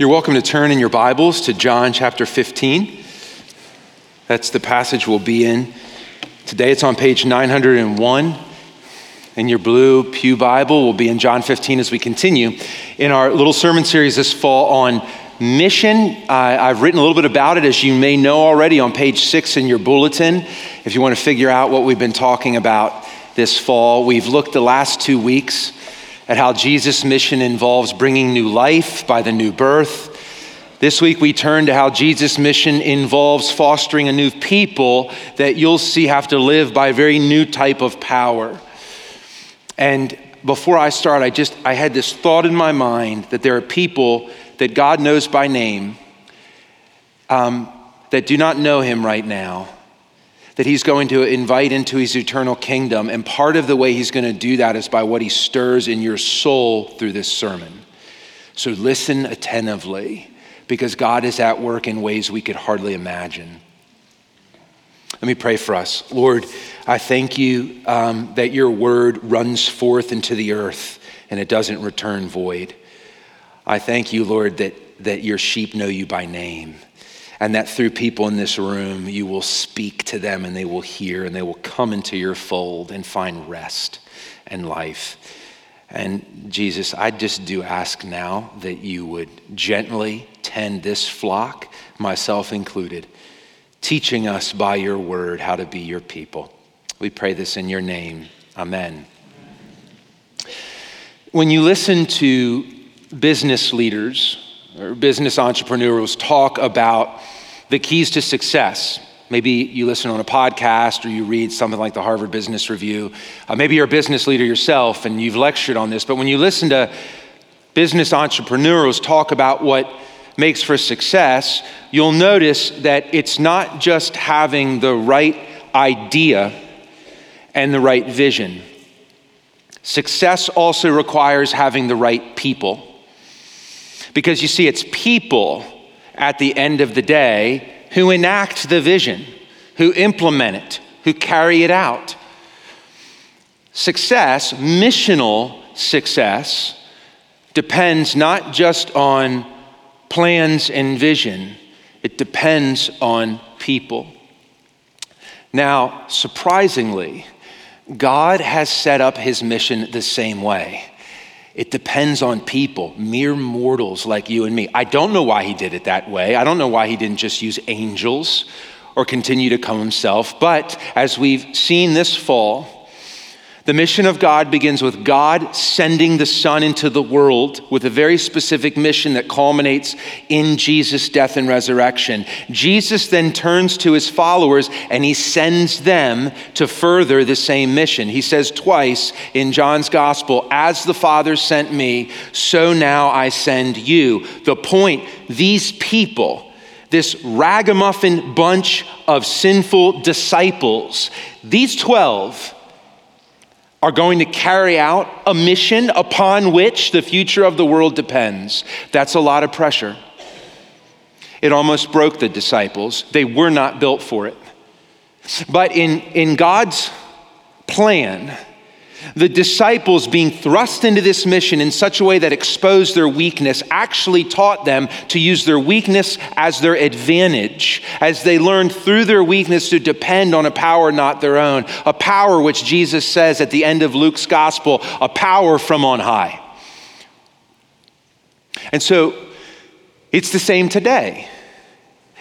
You're welcome to turn in your Bibles to John chapter 15. That's the passage we'll be in. Today it's on page 901. In your blue Pew Bible, we'll be in John 15 as we continue in our little sermon series this fall on mission. I've written a little bit about it, as you may know already, on page six in your bulletin. If you want to figure out what we've been talking about this fall, we've looked the last two weeks at how Jesus' mission involves bringing new life by the new birth. This week we turn to how Jesus' mission involves fostering a new people that you'll see have to live by a very new type of power. And before I start, I just I had this thought in my mind that there are people that God knows by name um, that do not know Him right now that he's going to invite into his eternal kingdom. And part of the way he's going to do that is by what he stirs in your soul through this sermon. So listen attentively because God is at work in ways we could hardly imagine. Let me pray for us. Lord, I thank you um, that your word runs forth into the earth and it doesn't return void. I thank you, Lord, that, that your sheep know you by name and that through people in this room, you will speak to them and they will hear and they will come into your fold and find rest and life. And Jesus, I just do ask now that you would gently tend this flock, myself included, teaching us by your word how to be your people. We pray this in your name. Amen. When you listen to business leaders, or business entrepreneurs talk about the keys to success. Maybe you listen on a podcast or you read something like the Harvard Business Review. Uh, maybe you're a business leader yourself and you've lectured on this, but when you listen to business entrepreneurs talk about what makes for success, you'll notice that it's not just having the right idea and the right vision. Success also requires having the right people. Because you see, it's people at the end of the day who enact the vision, who implement it, who carry it out. Success, missional success, depends not just on plans and vision, it depends on people. Now, surprisingly, God has set up his mission the same way. It depends on people, mere mortals like you and me. I don't know why he did it that way. I don't know why he didn't just use angels or continue to come himself. But as we've seen this fall, the mission of God begins with God sending the Son into the world with a very specific mission that culminates in Jesus' death and resurrection. Jesus then turns to his followers and he sends them to further the same mission. He says twice in John's gospel, As the Father sent me, so now I send you. The point, these people, this ragamuffin bunch of sinful disciples, these 12, are going to carry out a mission upon which the future of the world depends. That's a lot of pressure. It almost broke the disciples. They were not built for it. But in, in God's plan, the disciples, being thrust into this mission in such a way that exposed their weakness, actually taught them to use their weakness as their advantage, as they learned through their weakness to depend on a power not their own, a power which Jesus says at the end of Luke's gospel, a power from on high. And so it's the same today.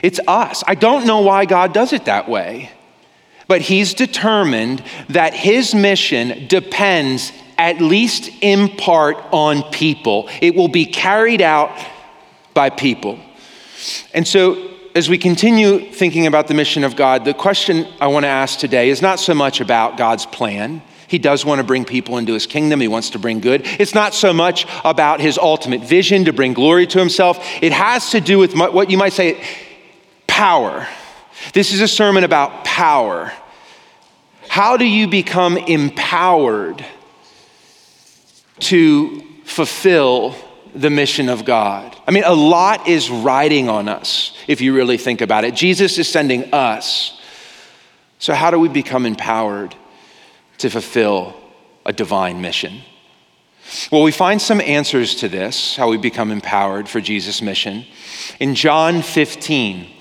It's us. I don't know why God does it that way but he's determined that his mission depends, at least in part, on people. It will be carried out by people. And so, as we continue thinking about the mission of God, the question I want to ask today is not so much about God's plan. He does want to bring people into his kingdom. He wants to bring good. It's not so much about his ultimate vision to bring glory to himself. It has to do with what you might say power. This is a sermon about power. How do you become empowered to fulfill the mission of God? I mean, a lot is riding on us if you really think about it. Jesus is sending us. So, how do we become empowered to fulfill a divine mission? Well, we find some answers to this, how we become empowered for Jesus' mission, in John 15.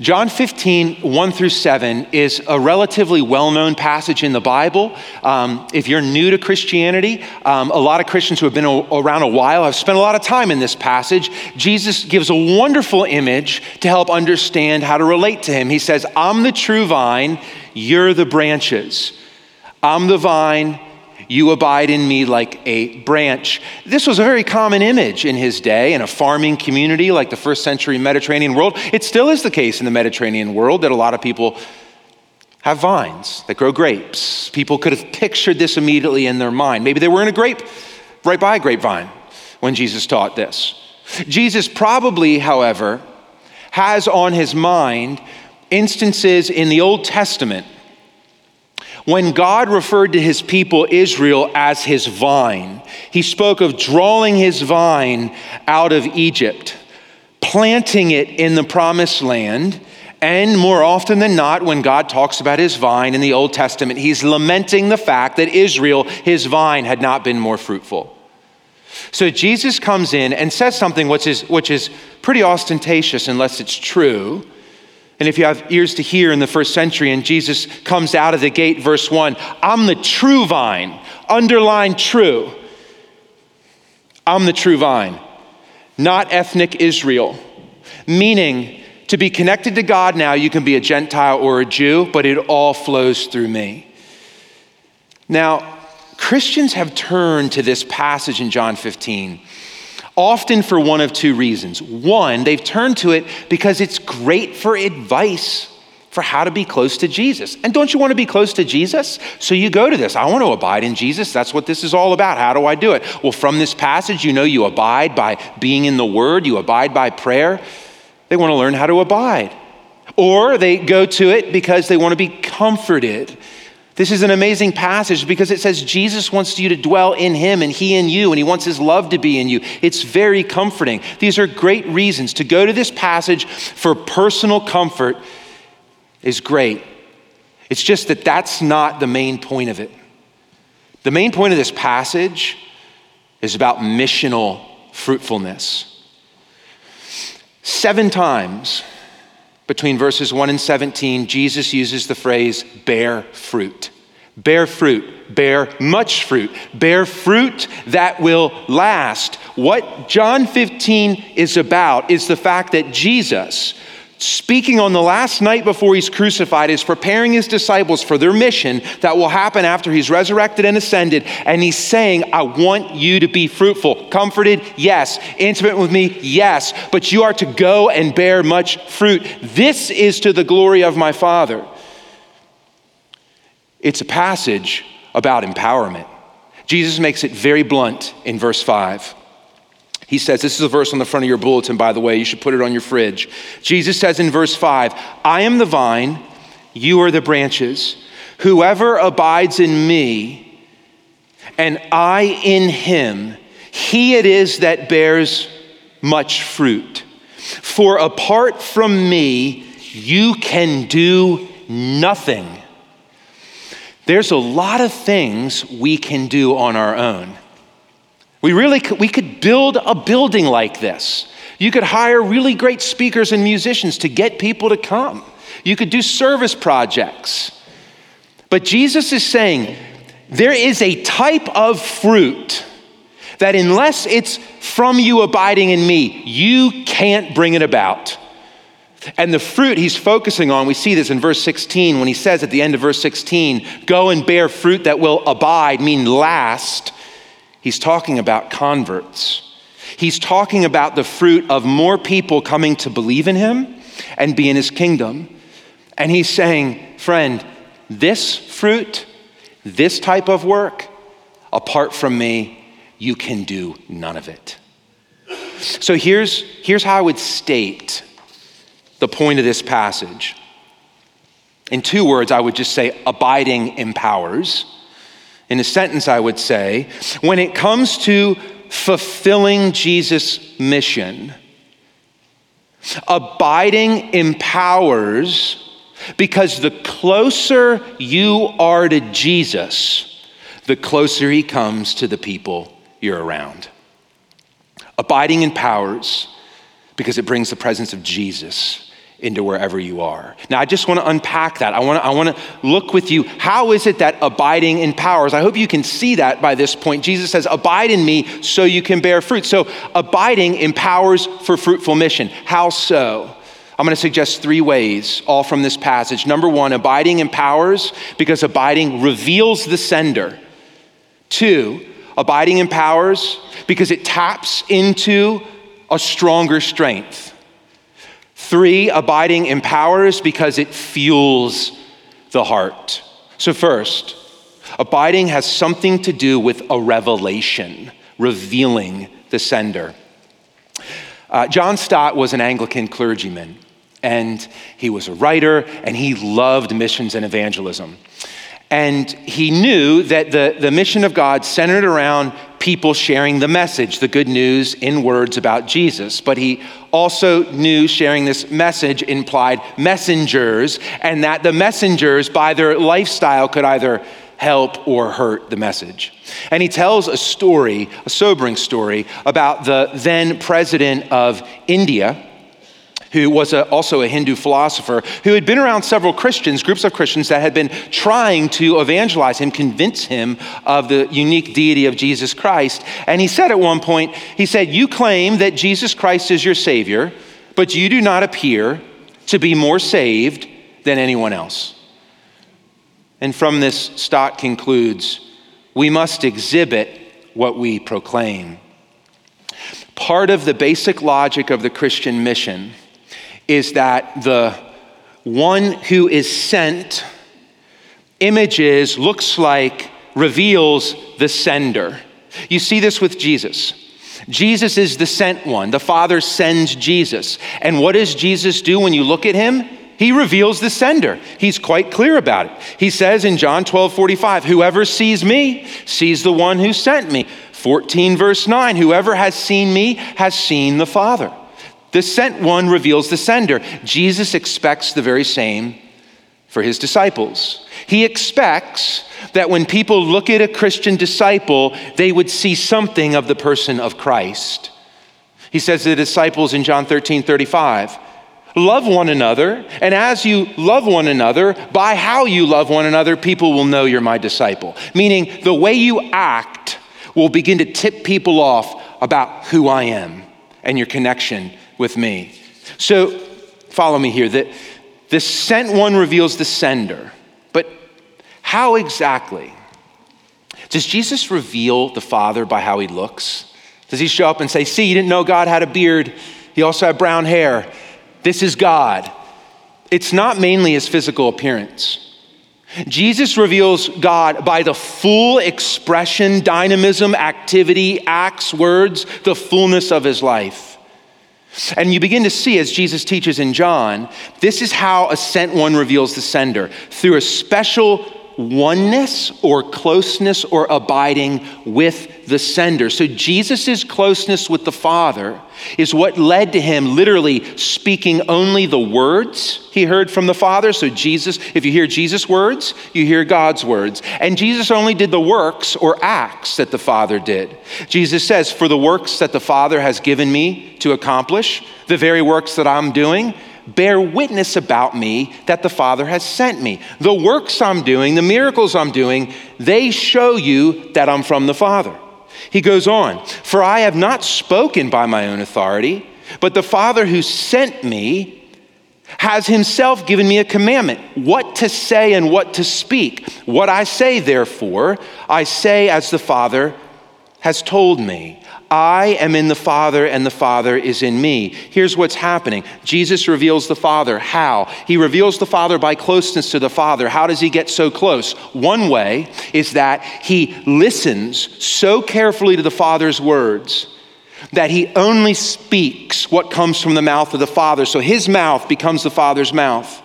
John 15, 1 through 7, is a relatively well known passage in the Bible. Um, if you're new to Christianity, um, a lot of Christians who have been a- around a while have spent a lot of time in this passage. Jesus gives a wonderful image to help understand how to relate to him. He says, I'm the true vine, you're the branches. I'm the vine, you abide in me like a branch. This was a very common image in his day in a farming community like the first century Mediterranean world. It still is the case in the Mediterranean world that a lot of people have vines that grow grapes. People could have pictured this immediately in their mind. Maybe they were in a grape, right by a grapevine when Jesus taught this. Jesus probably, however, has on his mind instances in the Old Testament when God referred to his people Israel as his vine, he spoke of drawing his vine out of Egypt, planting it in the promised land. And more often than not, when God talks about his vine in the Old Testament, he's lamenting the fact that Israel, his vine, had not been more fruitful. So Jesus comes in and says something which is, which is pretty ostentatious unless it's true. And if you have ears to hear in the first century, and Jesus comes out of the gate, verse 1, I'm the true vine, underline true. I'm the true vine, not ethnic Israel. Meaning, to be connected to God now, you can be a Gentile or a Jew, but it all flows through me. Now, Christians have turned to this passage in John 15 often for one of two reasons. One, they've turned to it because it's great for advice for how to be close to Jesus. And don't you want to be close to Jesus? So you go to this. I want to abide in Jesus. That's what this is all about. How do I do it? Well, from this passage, you know you abide by being in the Word, you abide by prayer. They want to learn how to abide. Or they go to it because they want to be comforted this is an amazing passage because it says Jesus wants you to dwell in him and he in you, and he wants his love to be in you. It's very comforting. These are great reasons. To go to this passage for personal comfort is great. It's just that that's not the main point of it. The main point of this passage is about missional fruitfulness. Seven times between verses 1 and 17, Jesus uses the phrase bear fruit. Bear fruit, bear much fruit, bear fruit that will last. What John 15 is about is the fact that Jesus, speaking on the last night before he's crucified, is preparing his disciples for their mission that will happen after he's resurrected and ascended. And he's saying, I want you to be fruitful. Comforted, yes. Intimate with me, yes. But you are to go and bear much fruit. This is to the glory of my Father. It's a passage about empowerment. Jesus makes it very blunt in verse 5. He says, This is a verse on the front of your bulletin, by the way. You should put it on your fridge. Jesus says in verse 5, I am the vine, you are the branches. Whoever abides in me, and I in him, he it is that bears much fruit. For apart from me, you can do nothing. There's a lot of things we can do on our own. We really could, we could build a building like this. You could hire really great speakers and musicians to get people to come. You could do service projects. But Jesus is saying there is a type of fruit that, unless it's from you abiding in me, you can't bring it about. And the fruit he's focusing on, we see this in verse 16 when he says at the end of verse 16, go and bear fruit that will abide, mean last. He's talking about converts. He's talking about the fruit of more people coming to believe in him and be in his kingdom. And he's saying, friend, this fruit, this type of work, apart from me, you can do none of it. So here's, here's how I would state the point of this passage. In two words, I would just say abiding empowers. In a sentence, I would say, when it comes to fulfilling Jesus' mission, abiding empowers because the closer you are to Jesus, the closer he comes to the people you're around. Abiding empowers because it brings the presence of Jesus into wherever you are. Now, I just want to unpack that. I want to, I want to look with you. How is it that abiding empowers? I hope you can see that by this point. Jesus says, Abide in me so you can bear fruit. So, abiding empowers for fruitful mission. How so? I'm going to suggest three ways, all from this passage. Number one, abiding empowers because abiding reveals the sender. Two, abiding empowers because it taps into a stronger strength. Three, abiding empowers because it fuels the heart. So, first, abiding has something to do with a revelation, revealing the sender. Uh, John Stott was an Anglican clergyman, and he was a writer, and he loved missions and evangelism. And he knew that the, the mission of God centered around people sharing the message, the good news in words about Jesus. But he also knew sharing this message implied messengers, and that the messengers, by their lifestyle, could either help or hurt the message. And he tells a story, a sobering story, about the then president of India who was a, also a Hindu philosopher, who had been around several Christians, groups of Christians that had been trying to evangelize him, convince him of the unique deity of Jesus Christ. And he said at one point, he said, You claim that Jesus Christ is your Savior, but you do not appear to be more saved than anyone else. And from this, Stott concludes, we must exhibit what we proclaim. Part of the basic logic of the Christian mission is that the one who is sent images, looks like, reveals the sender. You see this with Jesus. Jesus is the sent one. The Father sends Jesus. And what does Jesus do when you look at him? He reveals the sender. He's quite clear about it. He says in John 12 45, Whoever sees me sees the one who sent me. 14 verse 9, Whoever has seen me has seen the Father. The sent one reveals the sender. Jesus expects the very same for his disciples. He expects that when people look at a Christian disciple, they would see something of the person of Christ. He says to the disciples in John 13 35, Love one another, and as you love one another, by how you love one another, people will know you're my disciple. Meaning, the way you act will begin to tip people off about who I am and your connection with me. So, follow me here. That the sent one reveals the sender. But how exactly? Does Jesus reveal the Father by how he looks? Does he show up and say, See, you didn't know God had a beard, he also had brown hair. This is God. It's not mainly his physical appearance. Jesus reveals God by the full expression, dynamism, activity, acts, words, the fullness of his life. And you begin to see, as Jesus teaches in John, this is how a sent one reveals the sender. Through a special oneness or closeness or abiding with the sender. So Jesus' closeness with the Father is what led to him literally speaking only the words he heard from the Father. So Jesus, if you hear Jesus' words, you hear God's words. And Jesus only did the works or acts that the Father did. Jesus says, For the works that the Father has given me to accomplish, the very works that I'm doing, bear witness about me that the Father has sent me. The works I'm doing, the miracles I'm doing, they show you that I'm from the Father. He goes on, For I have not spoken by my own authority, but the Father who sent me has himself given me a commandment what to say and what to speak. What I say, therefore, I say as the Father has told me. I am in the Father, and the Father is in me. Here's what's happening Jesus reveals the Father. How? He reveals the Father by closeness to the Father. How does he get so close? One way is that he listens so carefully to the Father's words that he only speaks what comes from the mouth of the Father. So his mouth becomes the Father's mouth.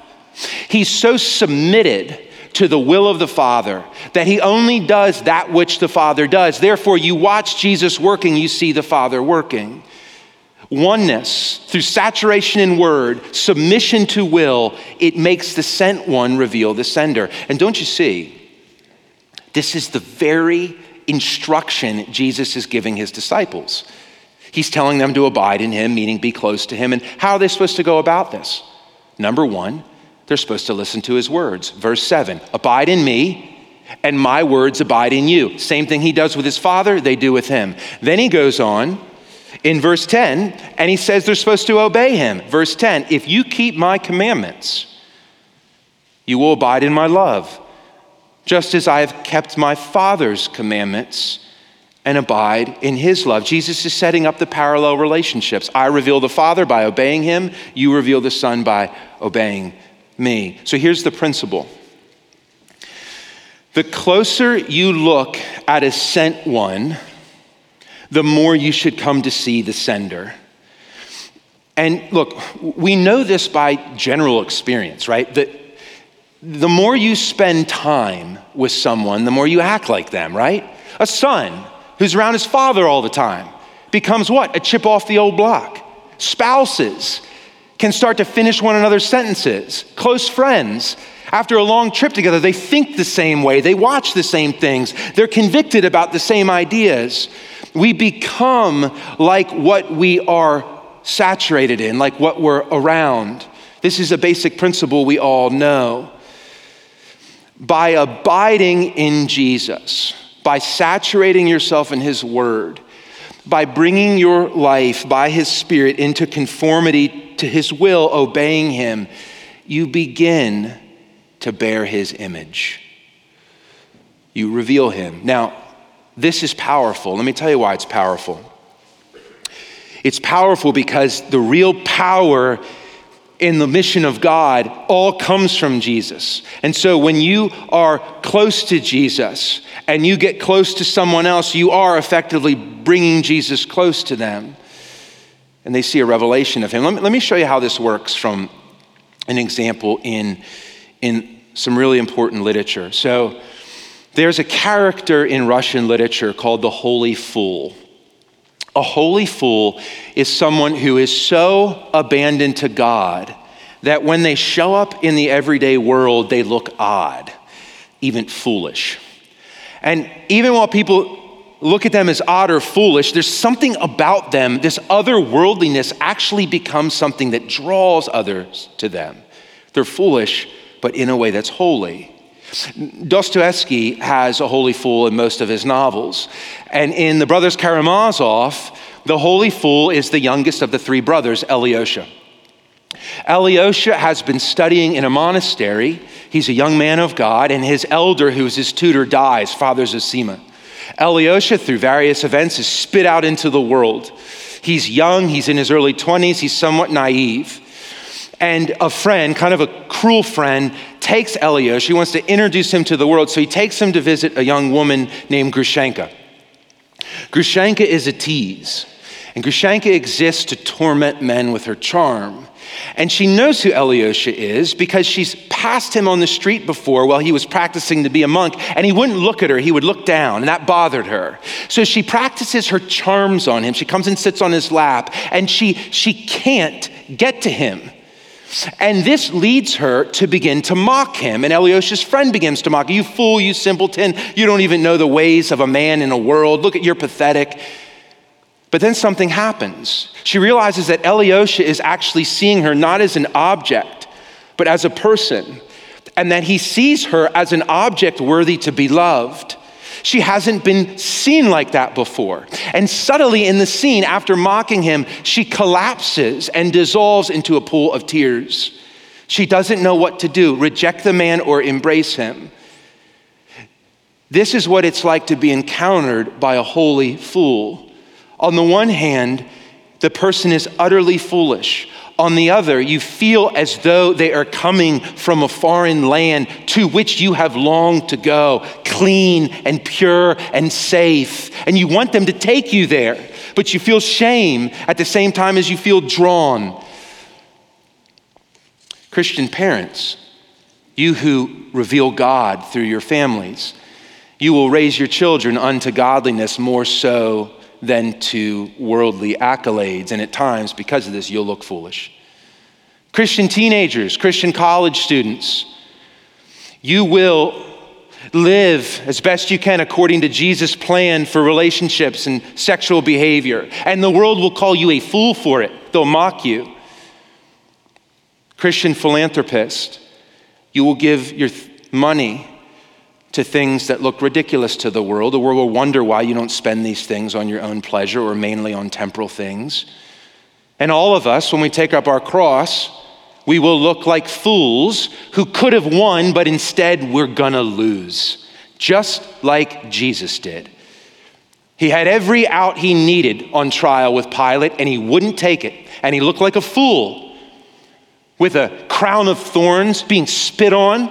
He's so submitted to the will of the Father, that he only does that which the Father does. Therefore, you watch Jesus working, you see the Father working. Oneness through saturation in word, submission to will, it makes the sent one reveal the sender. And don't you see? This is the very instruction Jesus is giving his disciples. He's telling them to abide in him, meaning be close to him. And how are they supposed to go about this? Number one, they're supposed to listen to his words. Verse 7 Abide in me, and my words abide in you. Same thing he does with his father, they do with him. Then he goes on in verse 10, and he says they're supposed to obey him. Verse 10 If you keep my commandments, you will abide in my love, just as I have kept my Father's commandments and abide in his love. Jesus is setting up the parallel relationships. I reveal the Father by obeying him, you reveal the Son by obeying me. So here's the principle the closer you look at a sent one, the more you should come to see the sender. And look, we know this by general experience, right? That the more you spend time with someone, the more you act like them, right? A son who's around his father all the time becomes what? A chip off the old block. Spouses can start to finish one another's sentences. Close friends, after a long trip together, they think the same way, they watch the same things, they're convicted about the same ideas. We become like what we are saturated in, like what we're around. This is a basic principle we all know. By abiding in Jesus, by saturating yourself in His Word, by bringing your life by His Spirit into conformity to His will, obeying Him, you begin to bear His image. You reveal Him. Now, this is powerful. Let me tell you why it's powerful. It's powerful because the real power in the mission of God all comes from Jesus. And so when you are close to Jesus and you get close to someone else, you are effectively bringing Jesus close to them. And they see a revelation of him. Let me, let me show you how this works from an example in, in some really important literature. So, there's a character in Russian literature called the Holy Fool. A holy fool is someone who is so abandoned to God that when they show up in the everyday world, they look odd, even foolish. And even while people look at them as odd or foolish, there's something about them, this otherworldliness actually becomes something that draws others to them. They're foolish, but in a way that's holy. Dostoevsky has a holy fool in most of his novels. And in The Brothers Karamazov, the holy fool is the youngest of the three brothers, Alyosha. Alyosha has been studying in a monastery. He's a young man of God, and his elder, who's his tutor, dies, Father Zosima. Alyosha, through various events, is spit out into the world. He's young, he's in his early 20s, he's somewhat naive. And a friend, kind of a cruel friend, takes Alyosha. She wants to introduce him to the world. So he takes him to visit a young woman named Grushenka. Grushenka is a tease. And Grushenka exists to torment men with her charm. And she knows who Alyosha is because she's passed him on the street before while he was practicing to be a monk, and he wouldn't look at her, he would look down, and that bothered her. So she practices her charms on him. She comes and sits on his lap, and she, she can't get to him. And this leads her to begin to mock him. And Alyosha's friend begins to mock, her. You fool, you simpleton, you don't even know the ways of a man in a world. Look at you're pathetic. But then something happens. She realizes that Alyosha is actually seeing her not as an object, but as a person, and that he sees her as an object worthy to be loved. She hasn't been seen like that before. And subtly in the scene, after mocking him, she collapses and dissolves into a pool of tears. She doesn't know what to do reject the man or embrace him. This is what it's like to be encountered by a holy fool. On the one hand, the person is utterly foolish. On the other, you feel as though they are coming from a foreign land to which you have longed to go, clean and pure and safe. And you want them to take you there, but you feel shame at the same time as you feel drawn. Christian parents, you who reveal God through your families, you will raise your children unto godliness more so than to worldly accolades. And at times, because of this, you'll look foolish. Christian teenagers, Christian college students, you will Live as best you can according to Jesus' plan for relationships and sexual behavior. And the world will call you a fool for it, they'll mock you. Christian philanthropist, you will give your th- money to things that look ridiculous to the world. The world will wonder why you don't spend these things on your own pleasure or mainly on temporal things. And all of us, when we take up our cross, we will look like fools who could have won, but instead we're gonna lose, just like Jesus did. He had every out he needed on trial with Pilate, and he wouldn't take it. And he looked like a fool with a crown of thorns being spit on,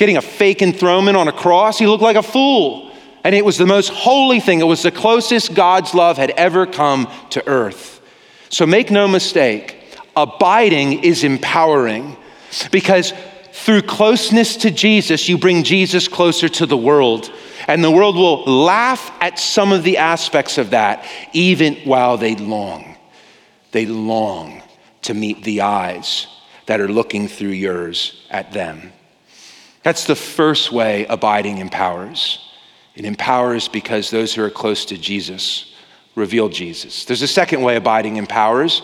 getting a fake enthronement on a cross. He looked like a fool. And it was the most holy thing. It was the closest God's love had ever come to earth. So make no mistake, abiding is empowering because through closeness to Jesus, you bring Jesus closer to the world. And the world will laugh at some of the aspects of that, even while they long. They long to meet the eyes that are looking through yours at them. That's the first way abiding empowers. It empowers because those who are close to Jesus reveal Jesus. There's a second way abiding empowers,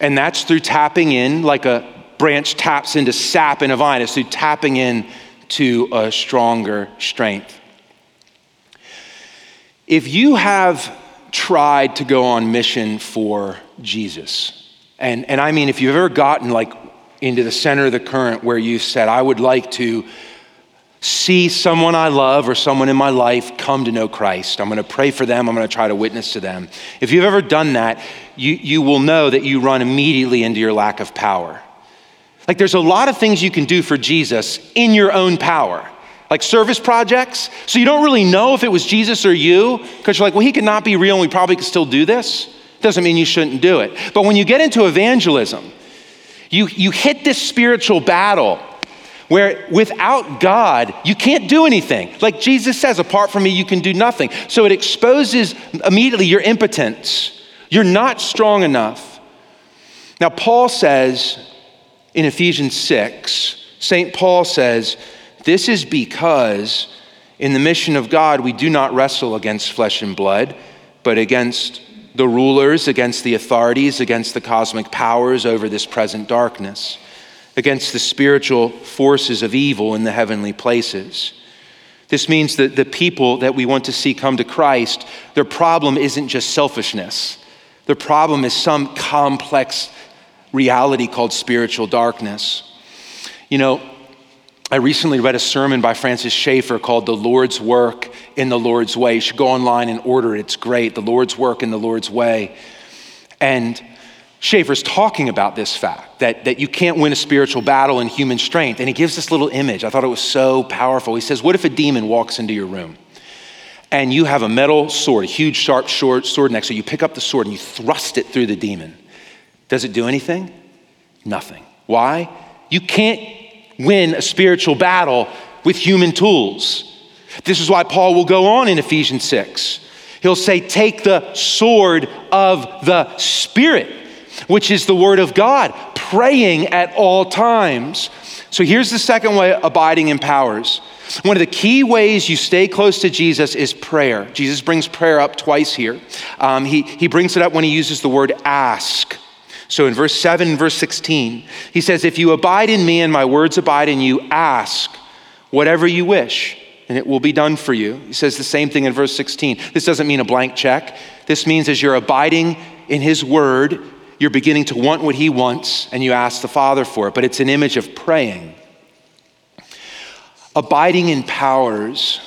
and that's through tapping in, like a branch taps into sap in a vine, it's through tapping in to a stronger strength. If you have tried to go on mission for Jesus, and, and I mean, if you've ever gotten like into the center of the current where you said, I would like to see someone I love or someone in my life come to know Christ. I'm going to pray for them. I'm going to try to witness to them. If you've ever done that, you, you will know that you run immediately into your lack of power. Like there's a lot of things you can do for Jesus in your own power, like service projects. So you don't really know if it was Jesus or you because you're like, well, he could not be real and we probably could still do this. Doesn't mean you shouldn't do it. But when you get into evangelism, you, you hit this spiritual battle where without God, you can't do anything. Like Jesus says, apart from me, you can do nothing. So it exposes immediately your impotence. You're not strong enough. Now, Paul says in Ephesians 6, St. Paul says, This is because in the mission of God, we do not wrestle against flesh and blood, but against the rulers, against the authorities, against the cosmic powers over this present darkness against the spiritual forces of evil in the heavenly places. This means that the people that we want to see come to Christ, their problem isn't just selfishness. Their problem is some complex reality called spiritual darkness. You know, I recently read a sermon by Francis Schaeffer called The Lord's Work in the Lord's Way. You should go online and order it. It's great. The Lord's Work in the Lord's Way. And Schaeffer's talking about this fact that, that you can't win a spiritual battle in human strength. And he gives this little image. I thought it was so powerful. He says, What if a demon walks into your room and you have a metal sword, a huge, sharp sword next to? You pick up the sword and you thrust it through the demon. Does it do anything? Nothing. Why? You can't win a spiritual battle with human tools. This is why Paul will go on in Ephesians 6. He'll say, Take the sword of the Spirit which is the Word of God, praying at all times. So here's the second way abiding empowers. One of the key ways you stay close to Jesus is prayer. Jesus brings prayer up twice here. Um, he, he brings it up when he uses the word ask. So in verse 7 and verse 16, he says, If you abide in me and my words abide in you, ask whatever you wish, and it will be done for you. He says the same thing in verse 16. This doesn't mean a blank check. This means as you're abiding in his word, you're beginning to want what He wants and you ask the Father for it, but it's an image of praying. Abiding in powers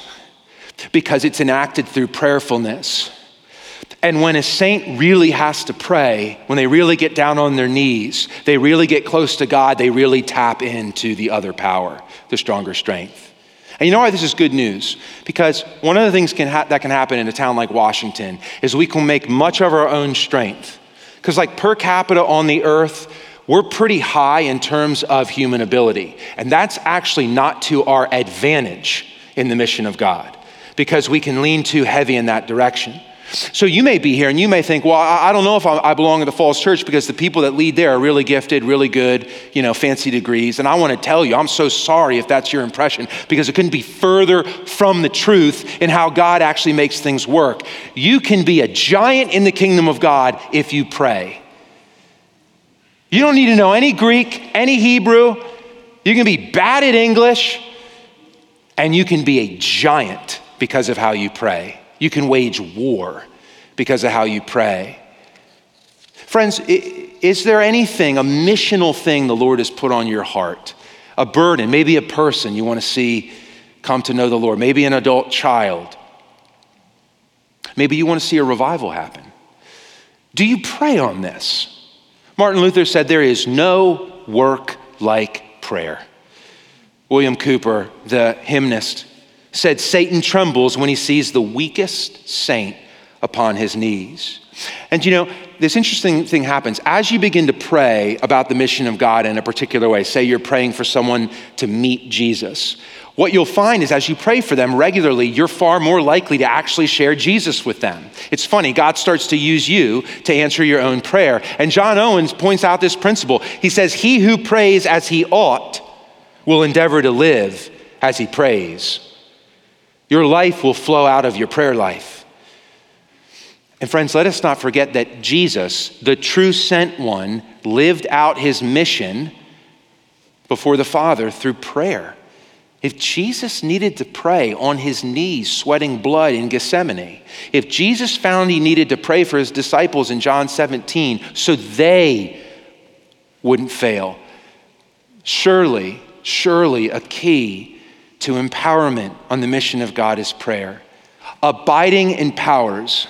because it's enacted through prayerfulness. And when a saint really has to pray, when they really get down on their knees, they really get close to God, they really tap into the other power, the stronger strength. And you know why this is good news? Because one of the things can ha- that can happen in a town like Washington is we can make much of our own strength because, like, per capita on the earth, we're pretty high in terms of human ability. And that's actually not to our advantage in the mission of God because we can lean too heavy in that direction. So you may be here and you may think, well, I don't know if I belong in the Falls Church because the people that lead there are really gifted, really good, you know, fancy degrees. And I want to tell you, I'm so sorry if that's your impression because it couldn't be further from the truth in how God actually makes things work. You can be a giant in the kingdom of God if you pray. You don't need to know any Greek, any Hebrew. You can be bad at English, and you can be a giant because of how you pray. You can wage war because of how you pray. Friends, is there anything, a missional thing the Lord has put on your heart? A burden, maybe a person you want to see come to know the Lord, maybe an adult child. Maybe you want to see a revival happen. Do you pray on this? Martin Luther said, There is no work like prayer. William Cowper, the hymnist, said, Satan trembles when he sees the weakest saint upon his knees. And you know, this interesting thing happens as you begin to pray about the mission of God in a particular way. Say you're praying for someone to meet Jesus. What you'll find is as you pray for them regularly, you're far more likely to actually share Jesus with them. It's funny, God starts to use you to answer your own prayer. And John Owens points out this principle. He says, He who prays as he ought will endeavor to live as he prays. Your life will flow out of your prayer life. And friends, let us not forget that Jesus, the true sent one, lived out his mission before the Father through prayer. If Jesus needed to pray on his knees, sweating blood in Gethsemane, if Jesus found he needed to pray for his disciples in John 17 so they wouldn't fail, surely, surely a key to empowerment on the mission of God is prayer. Abiding empowers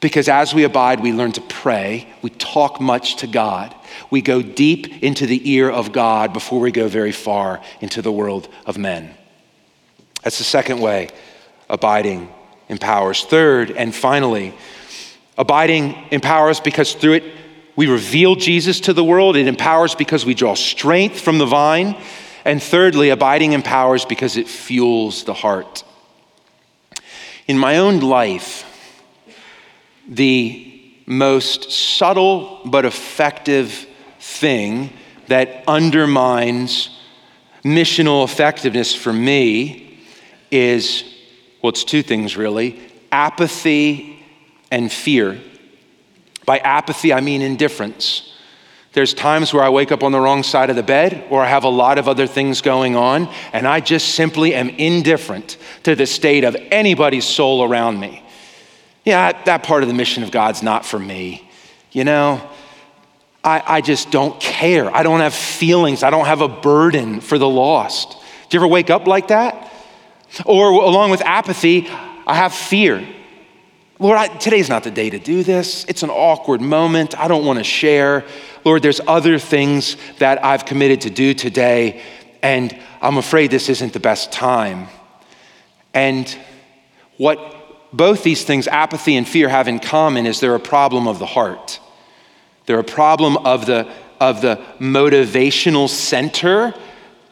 because as we abide, we learn to pray, we talk much to God. We go deep into the ear of God before we go very far into the world of men. That's the second way abiding empowers. Third, and finally, abiding empowers because through it we reveal Jesus to the world. It empowers because we draw strength from the vine. And thirdly, abiding empowers because it fuels the heart. In my own life, the most subtle but effective thing that undermines missional effectiveness for me is well, it's two things really apathy and fear. By apathy, I mean indifference. There's times where I wake up on the wrong side of the bed or I have a lot of other things going on, and I just simply am indifferent to the state of anybody's soul around me. Yeah, that part of the mission of God's not for me. You know, I, I just don't care. I don't have feelings. I don't have a burden for the lost. Do you ever wake up like that? Or along with apathy, I have fear. Lord, I, today's not the day to do this. It's an awkward moment. I don't want to share. Lord, there's other things that I've committed to do today, and I'm afraid this isn't the best time. And what both these things, apathy and fear, have in common is they're a problem of the heart. They're a problem of the, of the motivational center,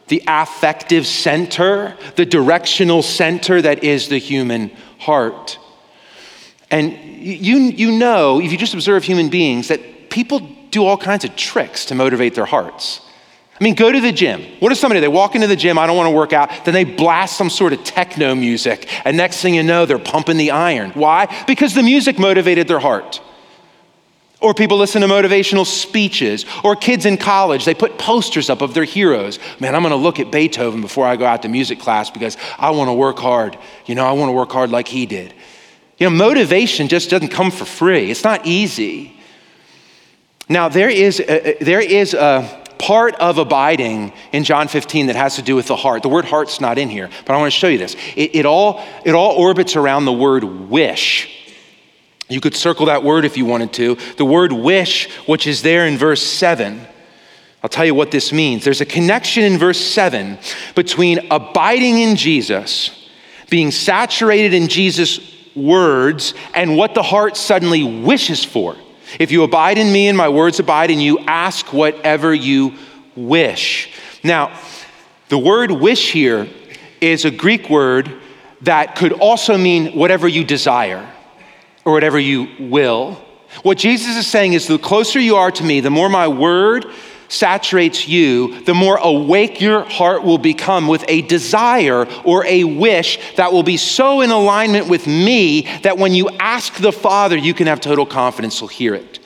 the affective center, the directional center that is the human heart. And you, you know, if you just observe human beings, that people do all kinds of tricks to motivate their hearts. I mean, go to the gym. What if somebody, they walk into the gym, I don't want to work out, then they blast some sort of techno music, and next thing you know, they're pumping the iron. Why? Because the music motivated their heart. Or people listen to motivational speeches, or kids in college, they put posters up of their heroes. Man, I'm gonna look at Beethoven before I go out to music class because I wanna work hard. You know, I wanna work hard like he did. You know, motivation just doesn't come for free, it's not easy. Now, there is a, there is a part of abiding in John 15 that has to do with the heart. The word heart's not in here, but I wanna show you this. It, it all, it all orbits around the word wish. You could circle that word if you wanted to. The word wish, which is there in verse 7. I'll tell you what this means. There's a connection in verse 7 between abiding in Jesus, being saturated in Jesus' words, and what the heart suddenly wishes for. If you abide in me and my words abide in you, ask whatever you wish. Now, the word wish here is a Greek word that could also mean whatever you desire or whatever you will. What Jesus is saying is the closer you are to me, the more my word saturates you, the more awake your heart will become with a desire or a wish that will be so in alignment with me that when you ask the Father, you can have total confidence he'll hear it.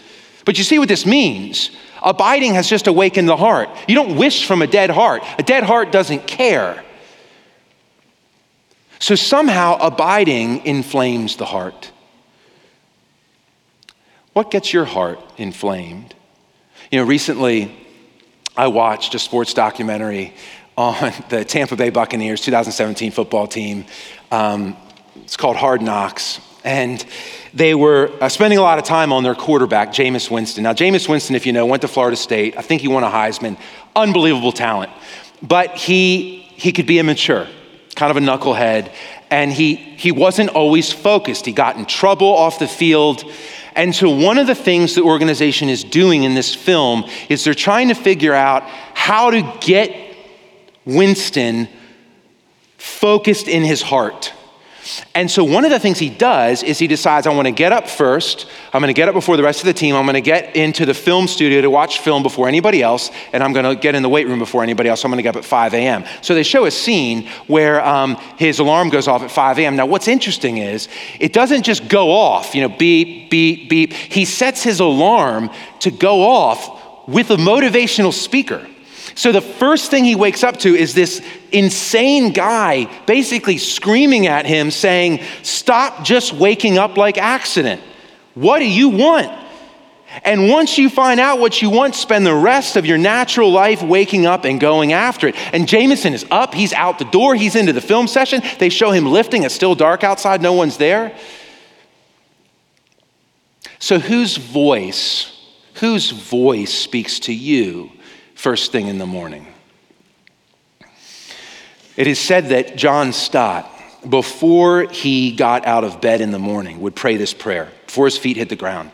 But you see what this means? Abiding has just awakened the heart. You don't wish from a dead heart, a dead heart doesn't care. So somehow abiding inflames the heart. What gets your heart inflamed? You know, recently I watched a sports documentary on the Tampa Bay Buccaneers 2017 football team. Um, it's called Hard Knocks. And they were uh, spending a lot of time on their quarterback, Jameis Winston. Now, Jameis Winston, if you know, went to Florida State. I think he won a Heisman. Unbelievable talent. But he, he could be immature, kind of a knucklehead. And he, he wasn't always focused. He got in trouble off the field. And so, one of the things the organization is doing in this film is they're trying to figure out how to get Winston focused in his heart. And so, one of the things he does is he decides, I want to get up first. I'm going to get up before the rest of the team. I'm going to get into the film studio to watch film before anybody else. And I'm going to get in the weight room before anybody else. So I'm going to get up at 5 a.m. So, they show a scene where um, his alarm goes off at 5 a.m. Now, what's interesting is it doesn't just go off, you know, beep, beep, beep. He sets his alarm to go off with a motivational speaker. So the first thing he wakes up to is this insane guy basically screaming at him, saying, Stop just waking up like accident. What do you want? And once you find out what you want, spend the rest of your natural life waking up and going after it. And Jameis is up, he's out the door, he's into the film session. They show him lifting, it's still dark outside, no one's there. So, whose voice, whose voice speaks to you first thing in the morning. It is said that John Stott, before he got out of bed in the morning, would pray this prayer before his feet hit the ground.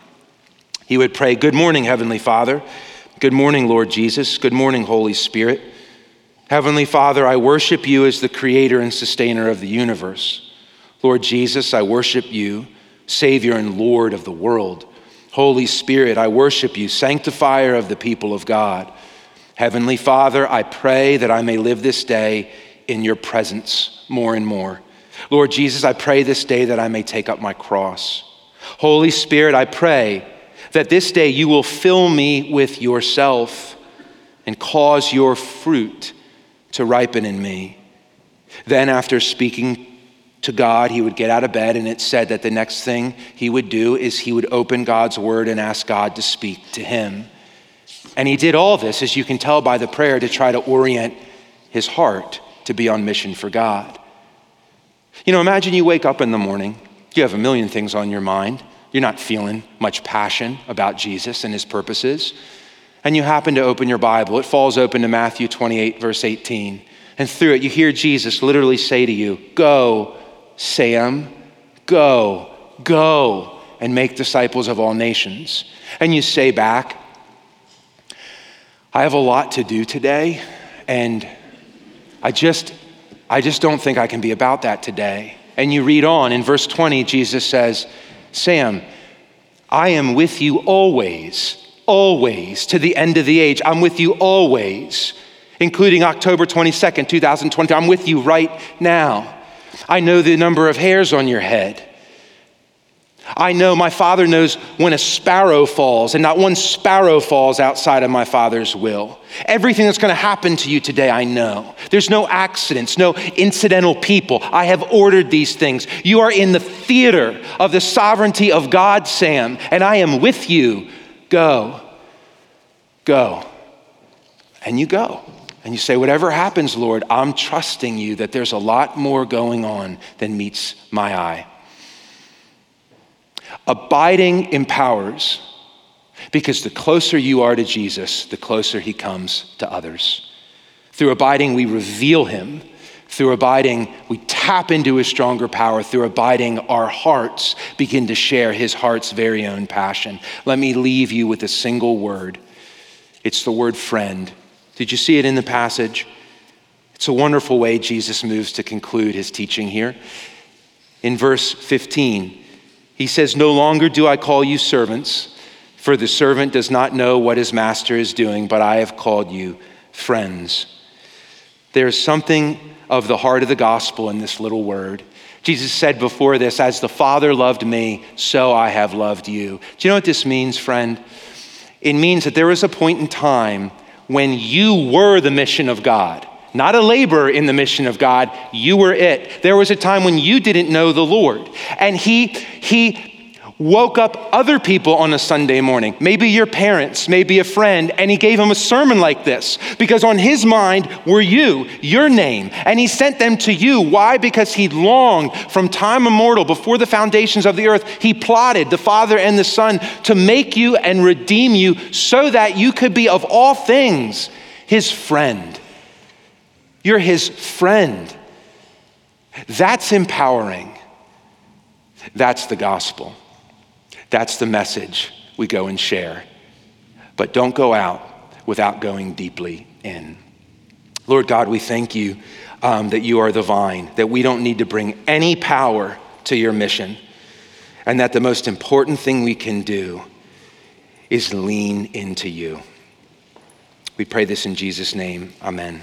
He would pray, Good morning, Heavenly Father. Good morning, Lord Jesus. Good morning, Holy Spirit. Heavenly Father, I worship you as the creator and sustainer of the universe. Lord Jesus, I worship you, Savior and Lord of the world. Holy Spirit, I worship you, sanctifier of the people of God. Heavenly Father, I pray that I may live this day in your presence more and more. Lord Jesus, I pray this day that I may take up my cross. Holy Spirit, I pray that this day you will fill me with yourself and cause your fruit to ripen in me. Then, after speaking to God, he would get out of bed, and it said that the next thing he would do is he would open God's word and ask God to speak to him. And he did all this, as you can tell by the prayer, to try to orient his heart to be on mission for God. You know, imagine you wake up in the morning, you have a million things on your mind, you're not feeling much passion about Jesus and his purposes, and you happen to open your Bible. It falls open to Matthew 28, verse 18. And through it, you hear Jesus literally say to you, Go, Sam, go, go, and make disciples of all nations. And you say back, I have a lot to do today, and I just, I just don't think I can be about that today. And you read on in verse 20, Jesus says, Sam, I am with you always, always, to the end of the age. I'm with you always, including October 22nd, 2020. I'm with you right now. I know the number of hairs on your head. I know my Father knows when a sparrow falls, and not one sparrow falls outside of my Father's will. Everything that's going to happen to you today, I know. There's no accidents, no incidental people. I have ordered these things. You are in the theater of the sovereignty of God, Sam, and I am with you. Go, go. And you go. And you say, Whatever happens, Lord, I'm trusting you that there's a lot more going on than meets my eye. Abiding empowers because the closer you are to Jesus, the closer he comes to others. Through abiding, we reveal him. Through abiding, we tap into his stronger power. Through abiding, our hearts begin to share his heart's very own passion. Let me leave you with a single word it's the word friend. Did you see it in the passage? It's a wonderful way Jesus moves to conclude his teaching here. In verse 15, He says, No longer do I call you servants, for the servant does not know what his master is doing, but I have called you friends. There's something of the heart of the gospel in this little word. Jesus said before this, As the Father loved me, so I have loved you. Do you know what this means, friend? It means that there was a point in time when you were the mission of God not a laborer in the mission of God. You were it. There was a time when you didn't know the Lord. And he, he woke up other people on a Sunday morning, maybe your parents, maybe a friend, and he gave them a sermon like this because on his mind were you, your name, and he sent them to you. Why? Because he longed from time immortal, before the foundations of the earth, he plotted, the Father and the Son, to make you and redeem you so that you could be, of all things, his friend. You're his friend. That's empowering. That's the gospel. That's the message we go and share. But don't go out without going deeply in. Lord God, we thank you um, that you are the vine, that we don't need to bring any power to your mission, and that the most important thing we can do is lean into you. We pray this in Jesus' name. Amen.